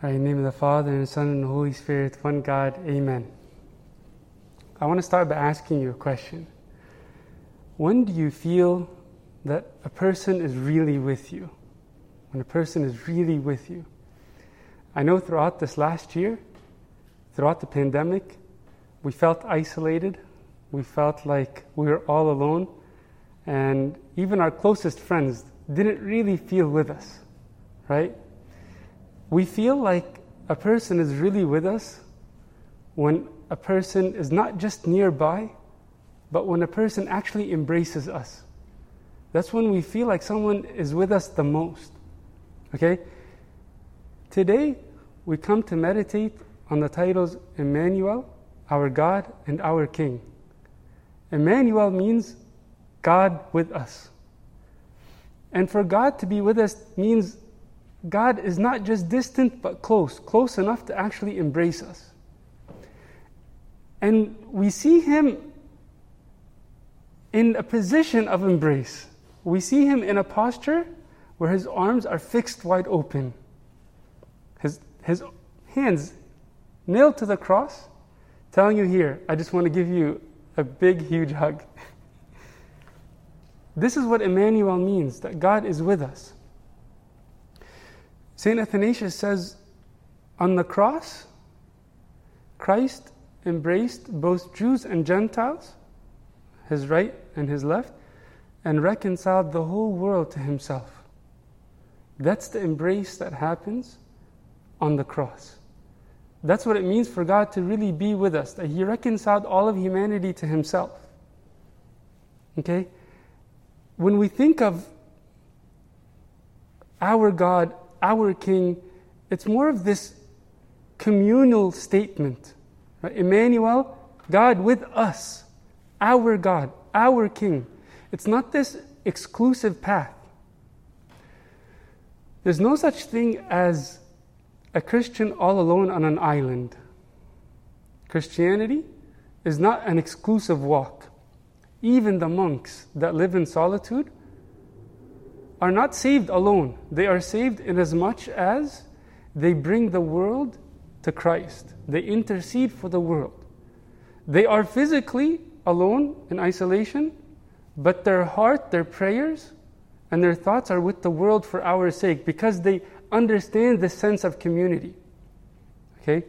In the name of the Father, and the Son, and the Holy Spirit, one God, Amen. I want to start by asking you a question. When do you feel that a person is really with you? When a person is really with you? I know throughout this last year, throughout the pandemic, we felt isolated. We felt like we were all alone. And even our closest friends didn't really feel with us, right? We feel like a person is really with us when a person is not just nearby, but when a person actually embraces us. That's when we feel like someone is with us the most. Okay? Today, we come to meditate on the titles Emmanuel, our God, and our King. Emmanuel means God with us. And for God to be with us means God is not just distant but close, close enough to actually embrace us. And we see Him in a position of embrace. We see Him in a posture where His arms are fixed wide open, His, his hands nailed to the cross, telling you, Here, I just want to give you a big, huge hug. this is what Emmanuel means that God is with us. St. Athanasius says, on the cross, Christ embraced both Jews and Gentiles, his right and his left, and reconciled the whole world to himself. That's the embrace that happens on the cross. That's what it means for God to really be with us, that He reconciled all of humanity to Himself. Okay? When we think of our God our King, it's more of this communal statement. Right? Emmanuel, God with us, our God, our King. It's not this exclusive path. There's no such thing as a Christian all alone on an island. Christianity is not an exclusive walk. Even the monks that live in solitude are not saved alone. They are saved in as much as they bring the world to Christ. They intercede for the world. They are physically alone in isolation, but their heart, their prayers, and their thoughts are with the world for our sake because they understand the sense of community. Okay?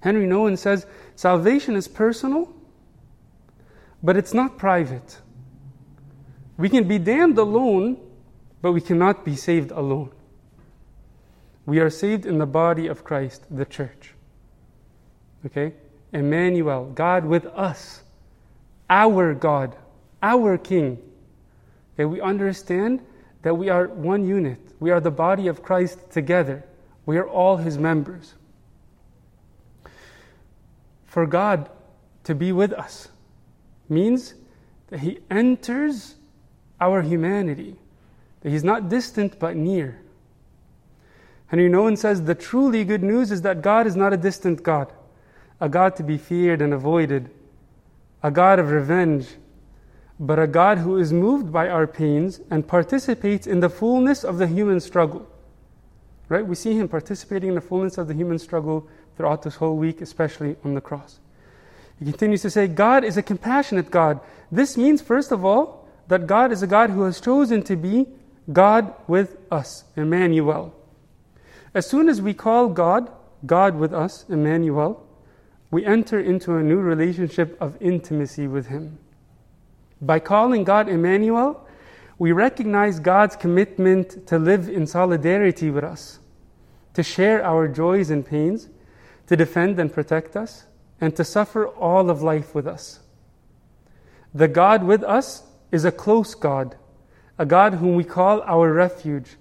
Henri Nouwen says salvation is personal, but it's not private. We can be damned alone, but we cannot be saved alone. We are saved in the body of Christ, the church. Okay? Emmanuel, God with us, our God, our King. Okay, we understand that we are one unit. We are the body of Christ together. We are all his members. For God to be with us means that he enters our humanity, that He's not distant but near. Henri Nouwen says the truly good news is that God is not a distant God, a God to be feared and avoided, a God of revenge, but a God who is moved by our pains and participates in the fullness of the human struggle. Right? We see him participating in the fullness of the human struggle throughout this whole week, especially on the cross. He continues to say, God is a compassionate God. This means, first of all, that God is a God who has chosen to be God with us, Emmanuel. As soon as we call God, God with us, Emmanuel, we enter into a new relationship of intimacy with Him. By calling God Emmanuel, we recognize God's commitment to live in solidarity with us, to share our joys and pains, to defend and protect us, and to suffer all of life with us. The God with us is a close God, a God whom we call our refuge,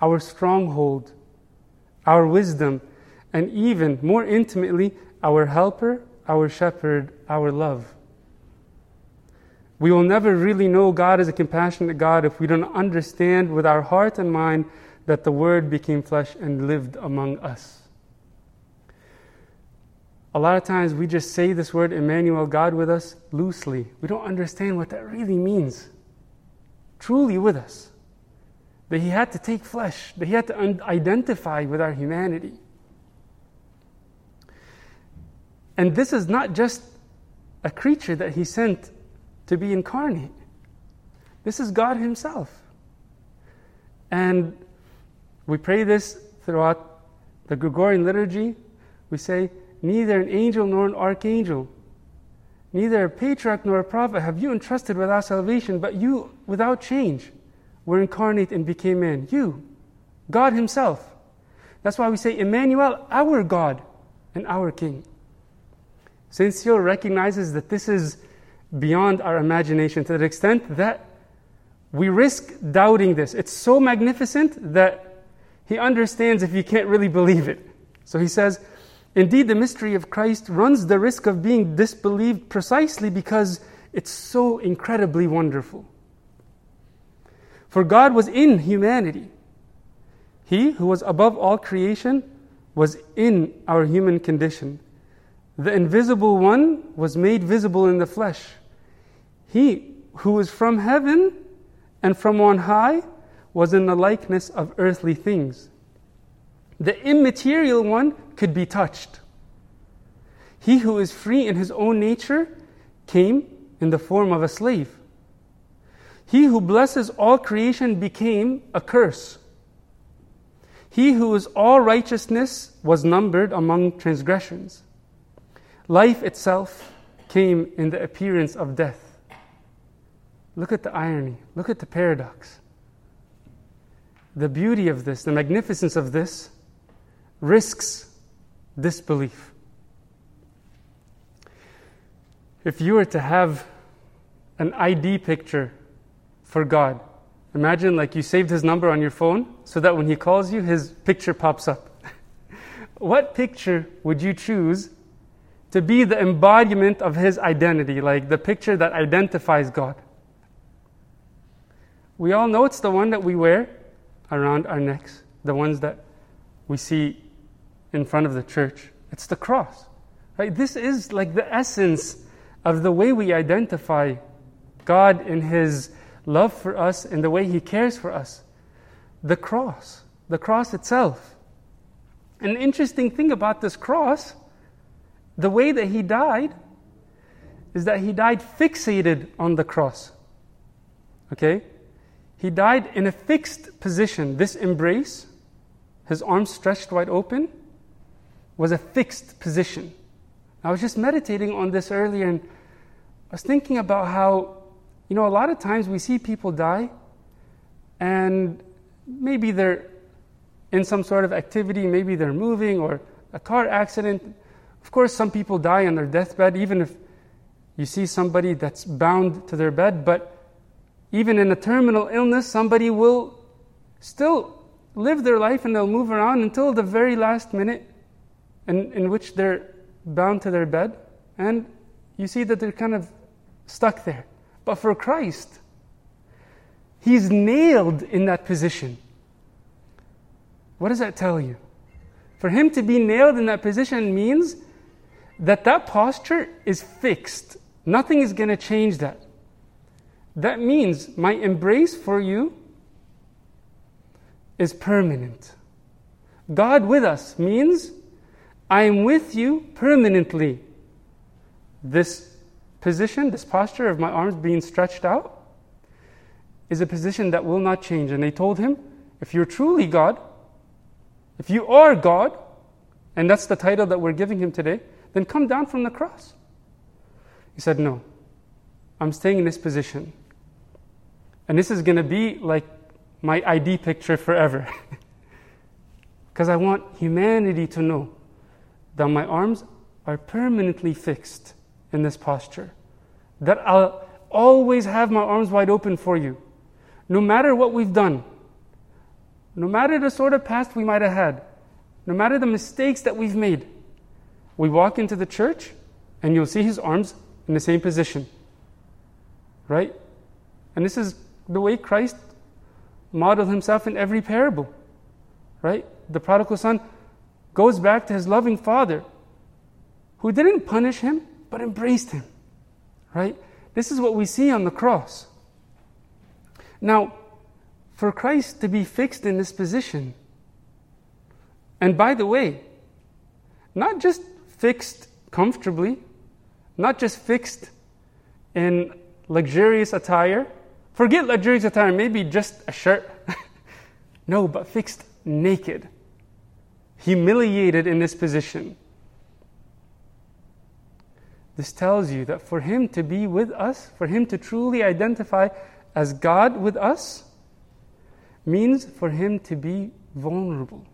our stronghold, our wisdom, and even more intimately, our helper, our shepherd, our love. We will never really know God as a compassionate God if we don't understand with our heart and mind that the Word became flesh and lived among us. A lot of times we just say this word, Emmanuel, God with us, loosely. We don't understand what that really means. Truly with us. that he had to take flesh, that he had to un- identify with our humanity. And this is not just a creature that he sent to be incarnate. This is God Himself. And we pray this throughout the Gregorian liturgy. We say, Neither an angel nor an archangel, neither a patriarch nor a prophet have you entrusted with our salvation, but you, without change, were incarnate and became man. You, God Himself. That's why we say, Emmanuel, our God and our King. St. Cyril recognizes that this is beyond our imagination to the extent that we risk doubting this. It's so magnificent that he understands if you can't really believe it. So he says, Indeed, the mystery of Christ runs the risk of being disbelieved precisely because it's so incredibly wonderful. For God was in humanity. He who was above all creation was in our human condition. The invisible one was made visible in the flesh. He who was from heaven and from on high was in the likeness of earthly things. The immaterial one could be touched. He who is free in his own nature came in the form of a slave. He who blesses all creation became a curse. He who is all righteousness was numbered among transgressions. Life itself came in the appearance of death. Look at the irony, look at the paradox. The beauty of this, the magnificence of this, risks disbelief. If you were to have an ID picture for God, imagine like you saved his number on your phone so that when he calls you, his picture pops up. what picture would you choose to be the embodiment of his identity, like the picture that identifies God. We all know it's the one that we wear around our necks, the ones that we see in front of the church. It's the cross. Right? This is like the essence of the way we identify God in his love for us and the way he cares for us. The cross, the cross itself. An interesting thing about this cross the way that he died is that he died fixated on the cross. Okay? He died in a fixed position. This embrace, his arms stretched wide open, was a fixed position. I was just meditating on this earlier and I was thinking about how, you know, a lot of times we see people die and maybe they're in some sort of activity, maybe they're moving or a car accident of course, some people die on their deathbed, even if you see somebody that's bound to their bed, but even in a terminal illness, somebody will still live their life and they'll move around until the very last minute in, in which they're bound to their bed. And you see that they're kind of stuck there. But for Christ, He's nailed in that position. What does that tell you? For Him to be nailed in that position means that that posture is fixed. Nothing is going to change that. That means my embrace for you is permanent. God with us means I am with you permanently. This position, this posture of my arms being stretched out, is a position that will not change. And they told him, if you're truly God, if you are God, and that's the title that we're giving him today, then come down from the cross. He said, No, I'm staying in this position. And this is going to be like my ID picture forever. Because I want humanity to know that my arms are permanently fixed in this posture. That I'll always have my arms wide open for you. No matter what we've done, no matter the sort of past we might have had, no matter the mistakes that we've made, we walk into the church and you'll see his arms in the same position. Right? And this is the way Christ modeled himself in every parable. Right? The prodigal son goes back to his loving father who didn't punish him but embraced him. Right? This is what we see on the cross. Now, for Christ to be fixed in this position. And by the way, not just fixed comfortably, not just fixed in luxurious attire. Forget luxurious attire, maybe just a shirt. no, but fixed naked, humiliated in this position. This tells you that for Him to be with us, for Him to truly identify as God with us, means for Him to be vulnerable.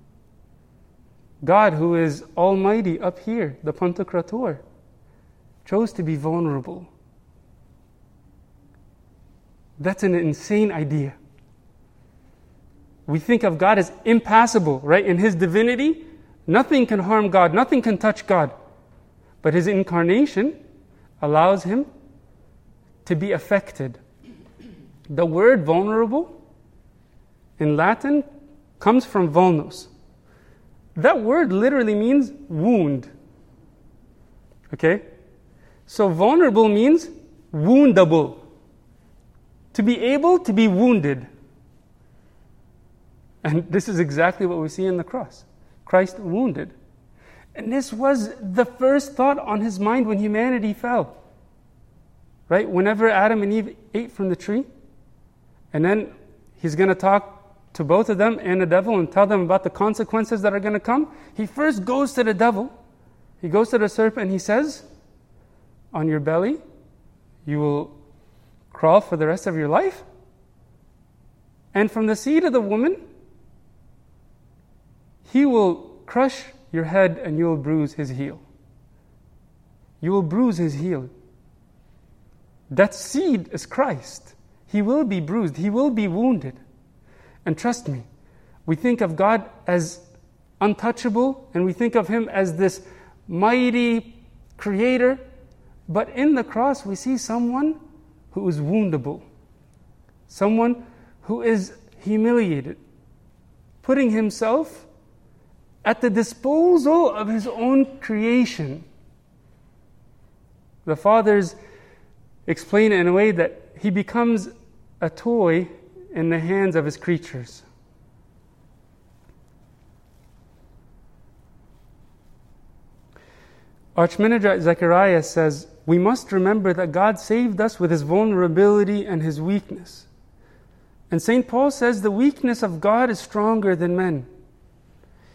God, who is Almighty up here, the Pantocrator, chose to be vulnerable. That's an insane idea. We think of God as impassible, right? In His divinity, nothing can harm God, nothing can touch God. But His incarnation allows Him to be affected. The word vulnerable in Latin comes from vulnus. That word literally means wound. Okay? So vulnerable means woundable. To be able to be wounded. And this is exactly what we see in the cross Christ wounded. And this was the first thought on his mind when humanity fell. Right? Whenever Adam and Eve ate from the tree, and then he's going to talk to both of them and the devil and tell them about the consequences that are going to come, he first goes to the devil. He goes to the serpent and he says, On your belly, you will crawl for the rest of your life. And from the seed of the woman, he will crush your head and you will bruise his heel. You will bruise his heel. That seed is Christ. He will be bruised, he will be wounded. And trust me, we think of God as untouchable and we think of Him as this mighty creator. But in the cross, we see someone who is woundable, someone who is humiliated, putting himself at the disposal of his own creation. The fathers explain it in a way that he becomes a toy in the hands of his creatures. Archimandrite Zechariah says, We must remember that God saved us with his vulnerability and his weakness. And St. Paul says, The weakness of God is stronger than men.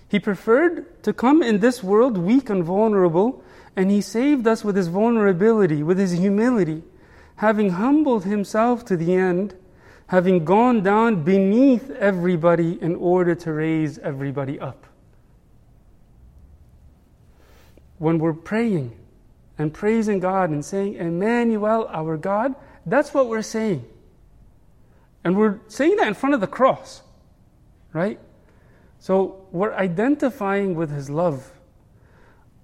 He preferred to come in this world weak and vulnerable, and he saved us with his vulnerability, with his humility, having humbled himself to the end having gone down beneath everybody in order to raise everybody up. When we're praying and praising God and saying, Emmanuel, our God, that's what we're saying. And we're saying that in front of the cross, right? So we're identifying with His love.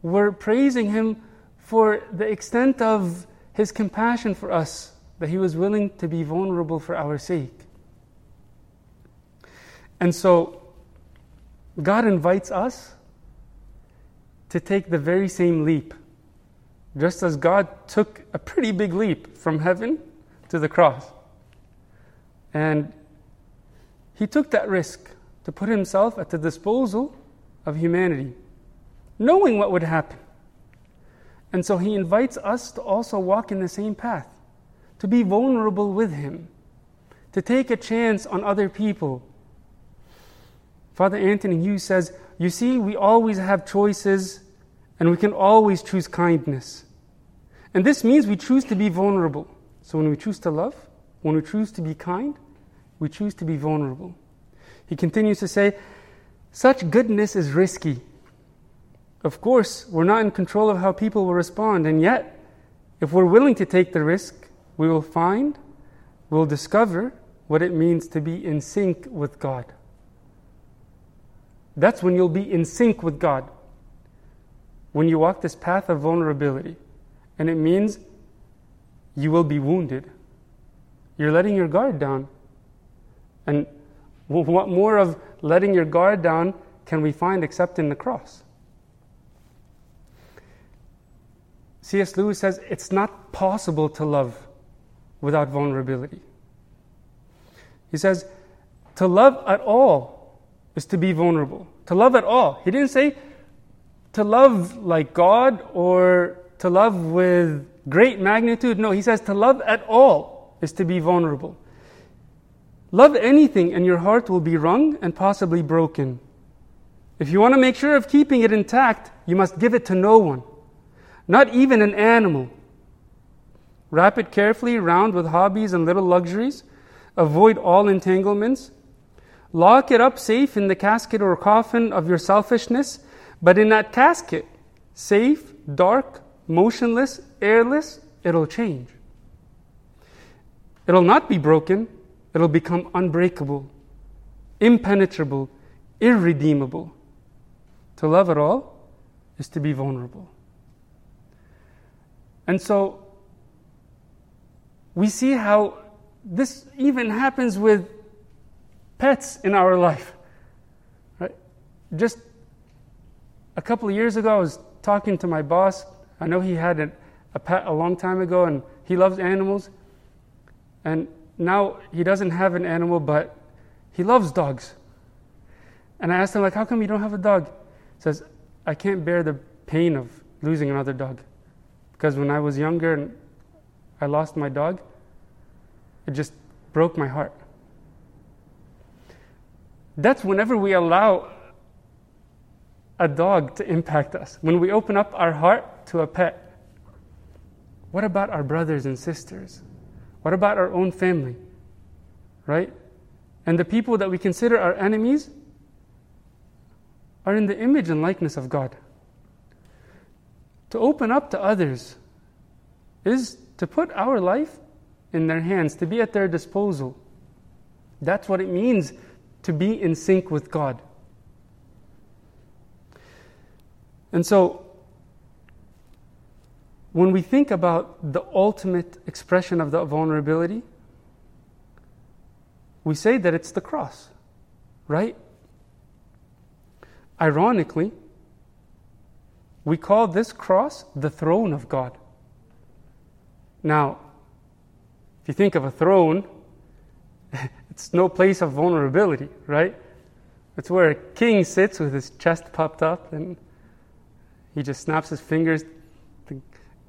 We're praising Him for the extent of His compassion for us that he was willing to be vulnerable for our sake. And so, God invites us to take the very same leap. Just as God took a pretty big leap from heaven to the cross. And he took that risk to put himself at the disposal of humanity, knowing what would happen. And so he invites us to also walk in the same path to be vulnerable with Him, to take a chance on other people. Father Anthony Hughes says, You see, we always have choices and we can always choose kindness. And this means we choose to be vulnerable. So when we choose to love, when we choose to be kind, we choose to be vulnerable. He continues to say, Such goodness is risky. Of course, we're not in control of how people will respond, and yet, if we're willing to take the risk, we will find, we'll discover what it means to be in sync with God. That's when you'll be in sync with God. When you walk this path of vulnerability. And it means you will be wounded. You're letting your guard down. And what more of letting your guard down can we find except in the cross? C.S. Lewis says it's not possible to love without vulnerability. He says, to love at all is to be vulnerable. To love at all. He didn't say to love like God or to love with great magnitude. No, he says to love at all is to be vulnerable. Love anything and your heart will be wrung and possibly broken. If you want to make sure of keeping it intact, you must give it to no one, not even an animal. Wrap it carefully round with hobbies and little luxuries. Avoid all entanglements. Lock it up safe in the casket or coffin of your selfishness, but in that casket, safe, dark, motionless, airless, it'll change. It'll not be broken, it'll become unbreakable, impenetrable, irredeemable. To love at all is to be vulnerable. And so we see how this even happens with pets in our life. Right? Just a couple of years ago, I was talking to my boss. I know he had a, a pet a long time ago and he loves animals. And now he doesn't have an animal, but he loves dogs. And I asked him, like, how come you don't have a dog? He says, I can't bear the pain of losing another dog. Because when I was younger and I lost my dog, it just broke my heart. That's whenever we allow a dog to impact us, when we open up our heart to a pet. What about our brothers and sisters? What about our own family? Right? And the people that we consider our enemies are in the image and likeness of God. To open up to others is to put our life in their hands, to be at their disposal. That's what it means to be in sync with God. And so, when we think about the ultimate expression of the vulnerability, we say that it's the cross, right? Ironically, we call this cross the throne of God. Now, if you think of a throne, it's no place of vulnerability, right? It's where a king sits with his chest popped up and he just snaps his fingers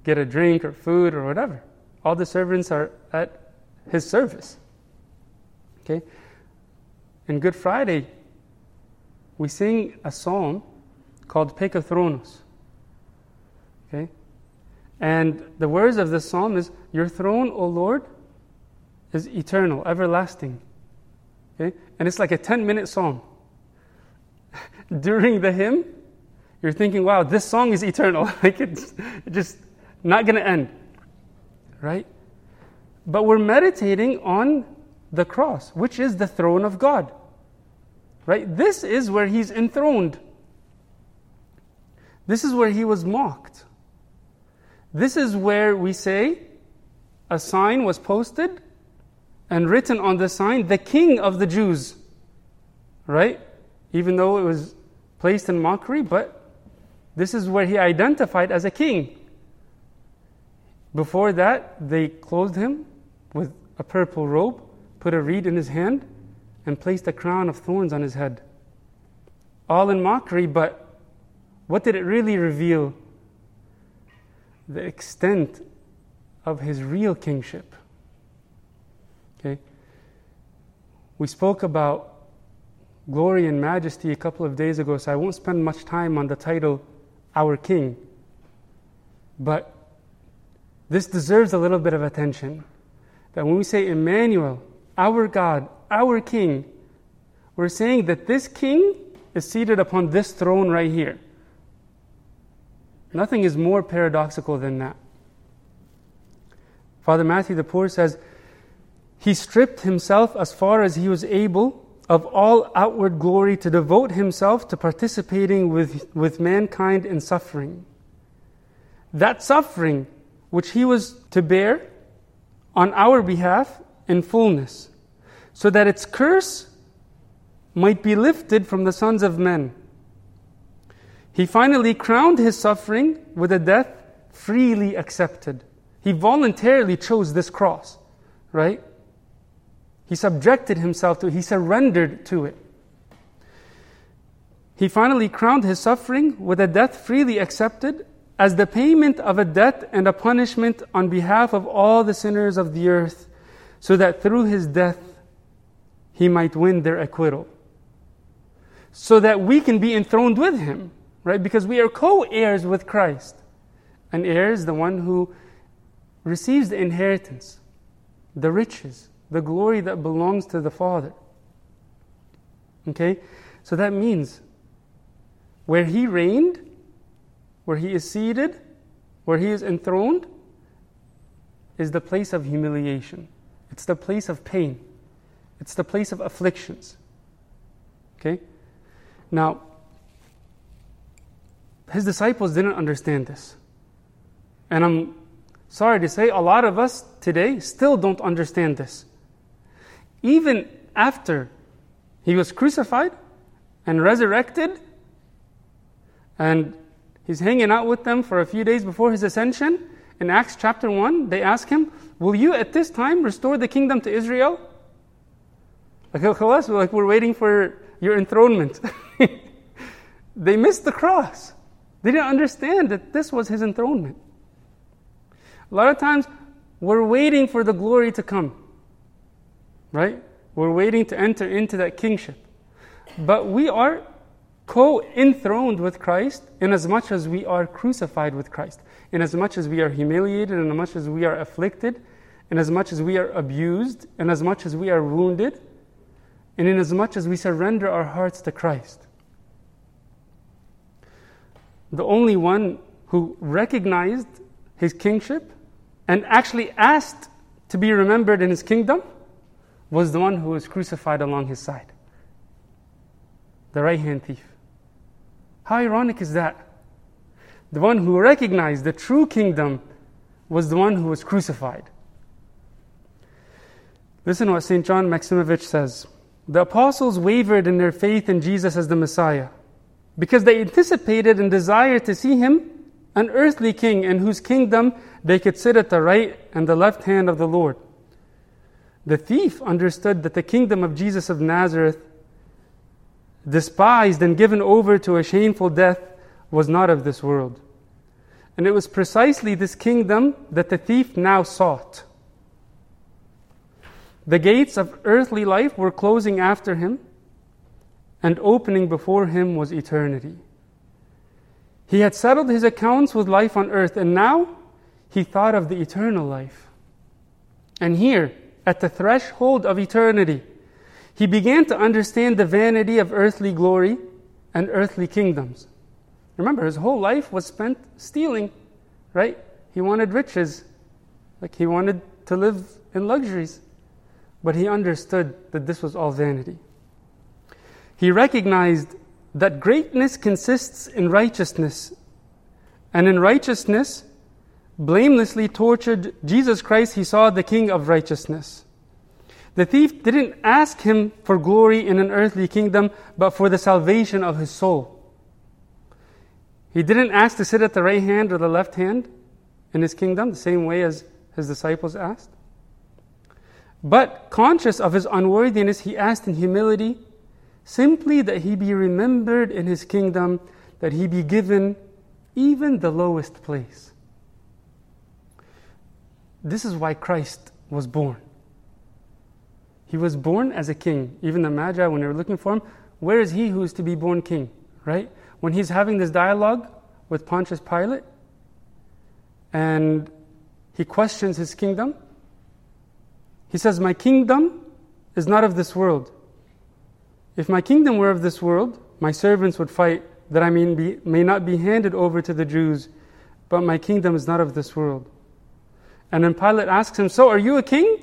get a drink or food or whatever. All the servants are at his service. Okay? In Good Friday, we sing a psalm called Pekethronos. Okay? And the words of the psalm is Your throne, O Lord, is eternal, everlasting. Okay? And it's like a 10 minute psalm. During the hymn, you're thinking, wow, this song is eternal. like it's just not going to end. Right? But we're meditating on the cross, which is the throne of God. Right? This is where he's enthroned. This is where he was mocked. This is where we say a sign was posted and written on the sign, the King of the Jews. Right? Even though it was placed in mockery, but this is where he identified as a king. Before that, they clothed him with a purple robe, put a reed in his hand, and placed a crown of thorns on his head. All in mockery, but what did it really reveal? The extent of his real kingship. Okay? We spoke about glory and majesty a couple of days ago, so I won't spend much time on the title our King. But this deserves a little bit of attention. That when we say Emmanuel, our God, our King, we're saying that this King is seated upon this throne right here. Nothing is more paradoxical than that. Father Matthew the Poor says, He stripped himself as far as he was able of all outward glory to devote himself to participating with, with mankind in suffering. That suffering which he was to bear on our behalf in fullness, so that its curse might be lifted from the sons of men. He finally crowned his suffering with a death freely accepted. He voluntarily chose this cross, right? He subjected himself to it, he surrendered to it. He finally crowned his suffering with a death freely accepted as the payment of a debt and a punishment on behalf of all the sinners of the earth, so that through his death he might win their acquittal. So that we can be enthroned with him, right? Because we are co heirs with Christ. An heir is the one who receives the inheritance, the riches, the glory that belongs to the Father. Okay? So that means where he reigned, where he is seated, where he is enthroned, is the place of humiliation. It's the place of pain. It's the place of afflictions. Okay? Now, his disciples didn't understand this. And I'm sorry to say, a lot of us today still don't understand this. Even after he was crucified and resurrected, and he's hanging out with them for a few days before his ascension, in Acts chapter 1, they ask him, Will you at this time restore the kingdom to Israel? Like, like we're waiting for your enthronement. they missed the cross. They didn't understand that this was his enthronement. A lot of times, we're waiting for the glory to come, right? We're waiting to enter into that kingship. But we are co enthroned with Christ in as much as we are crucified with Christ, in as much as we are humiliated, in as much as we are afflicted, in as much as we are abused, in as much as we are wounded, and in as much as we surrender our hearts to Christ. The only one who recognized his kingship and actually asked to be remembered in his kingdom was the one who was crucified along his side the right hand thief. How ironic is that? The one who recognized the true kingdom was the one who was crucified. Listen to what St. John Maximovich says. The apostles wavered in their faith in Jesus as the Messiah because they anticipated and desired to see him an earthly king in whose kingdom they could sit at the right and the left hand of the Lord. The thief understood that the kingdom of Jesus of Nazareth, despised and given over to a shameful death, was not of this world. And it was precisely this kingdom that the thief now sought. The gates of earthly life were closing after him, and opening before him was eternity. He had settled his accounts with life on earth, and now he thought of the eternal life. And here, at the threshold of eternity, he began to understand the vanity of earthly glory and earthly kingdoms. Remember, his whole life was spent stealing, right? He wanted riches, like he wanted to live in luxuries. But he understood that this was all vanity. He recognized that greatness consists in righteousness, and in righteousness, blamelessly tortured Jesus Christ, he saw the King of righteousness. The thief didn't ask him for glory in an earthly kingdom, but for the salvation of his soul. He didn't ask to sit at the right hand or the left hand in his kingdom, the same way as his disciples asked. But conscious of his unworthiness, he asked in humility simply that he be remembered in his kingdom, that he be given even the lowest place. This is why Christ was born. He was born as a king. Even the Magi, when they were looking for him, where is he who is to be born king? Right? When he's having this dialogue with Pontius Pilate and he questions his kingdom, he says, My kingdom is not of this world. If my kingdom were of this world, my servants would fight that I may, be, may not be handed over to the Jews, but my kingdom is not of this world. And then Pilate asks him, So are you a king?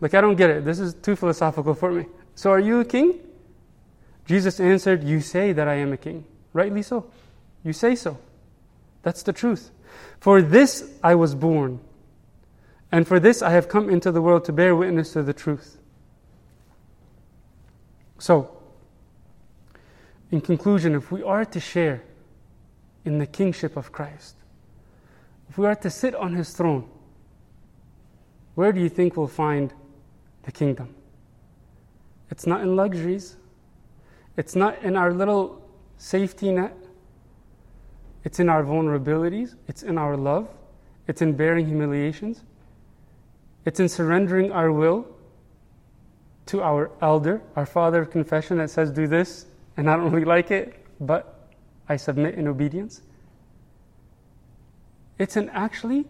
Like, I don't get it. This is too philosophical for me. So are you a king? Jesus answered, You say that I am a king. Rightly so. You say so. That's the truth. For this I was born, and for this I have come into the world to bear witness to the truth. So, in conclusion, if we are to share in the kingship of Christ, if we are to sit on his throne, where do you think we'll find the kingdom. It's not in luxuries, it's not in our little safety net, it's in our vulnerabilities, it's in our love, it's in bearing humiliations, it's in surrendering our will to our elder, our father of confession that says, Do this, and I don't really like it, but I submit in obedience. It's in actually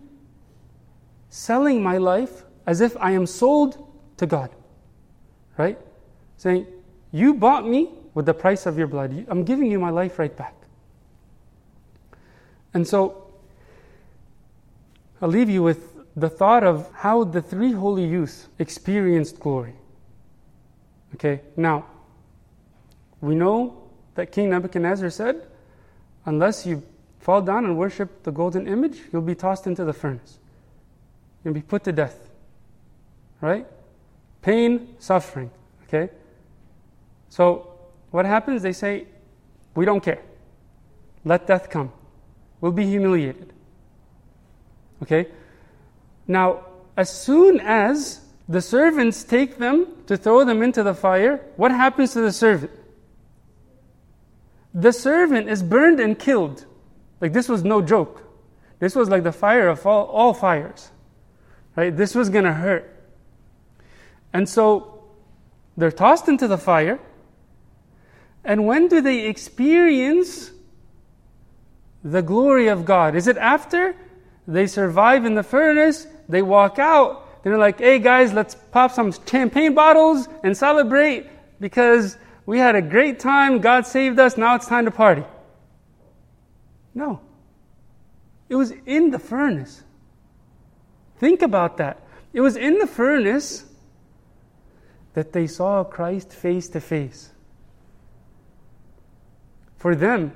selling my life as if I am sold to God. Right? Saying, You bought me with the price of your blood. I'm giving you my life right back. And so, I'll leave you with the thought of how the three holy youths experienced glory. Okay, now, we know that King Nebuchadnezzar said, Unless you fall down and worship the golden image, you'll be tossed into the furnace. You'll be put to death. Right? Pain, suffering. Okay? So, what happens? They say, We don't care. Let death come. We'll be humiliated. Okay? Now, as soon as the servants take them to throw them into the fire, what happens to the servant? The servant is burned and killed. Like this was no joke. This was like the fire of all, all fires. Right? This was going to hurt. And so they're tossed into the fire. And when do they experience the glory of God? Is it after they survive in the furnace? They walk out. They're like, hey guys, let's pop some champagne bottles and celebrate because we had a great time. God saved us. Now it's time to party. No. It was in the furnace. Think about that. It was in the furnace that they saw Christ face to face. For them,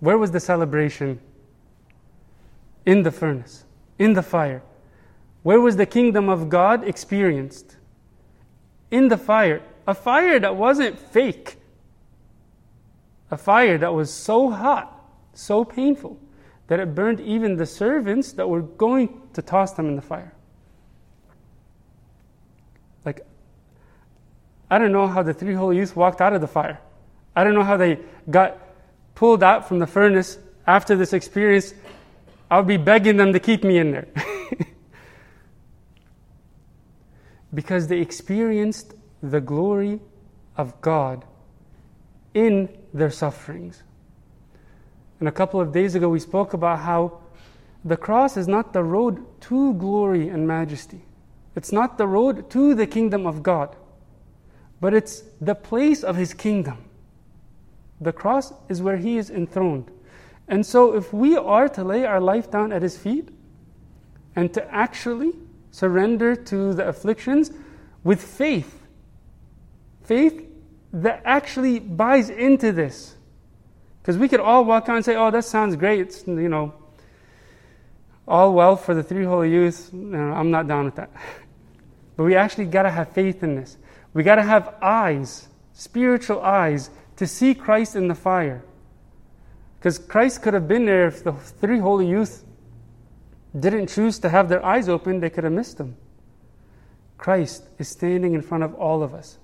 where was the celebration? In the furnace, in the fire. Where was the kingdom of God experienced? In the fire. A fire that wasn't fake. A fire that was so hot, so painful, that it burned even the servants that were going to toss them in the fire. I don't know how the three holy youths walked out of the fire. I don't know how they got pulled out from the furnace after this experience. I'll be begging them to keep me in there. because they experienced the glory of God in their sufferings. And a couple of days ago, we spoke about how the cross is not the road to glory and majesty. It's not the road to the kingdom of God, but it's the place of His kingdom. The cross is where He is enthroned. And so, if we are to lay our life down at His feet and to actually surrender to the afflictions with faith, faith that actually buys into this. Because we could all walk out and say, oh, that sounds great. It's, you know, all well for the three holy youths. No, I'm not down with that. But we actually got to have faith in this. We got to have eyes, spiritual eyes, to see Christ in the fire. Because Christ could have been there if the three holy youth didn't choose to have their eyes open, they could have missed him. Christ is standing in front of all of us,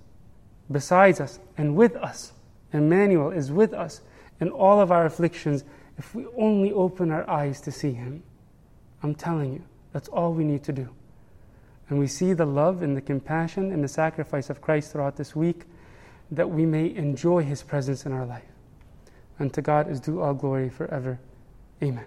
besides us, and with us. Emmanuel is with us in all of our afflictions if we only open our eyes to see him. I'm telling you, that's all we need to do. And we see the love and the compassion and the sacrifice of Christ throughout this week that we may enjoy his presence in our life. And to God is due all glory forever. Amen.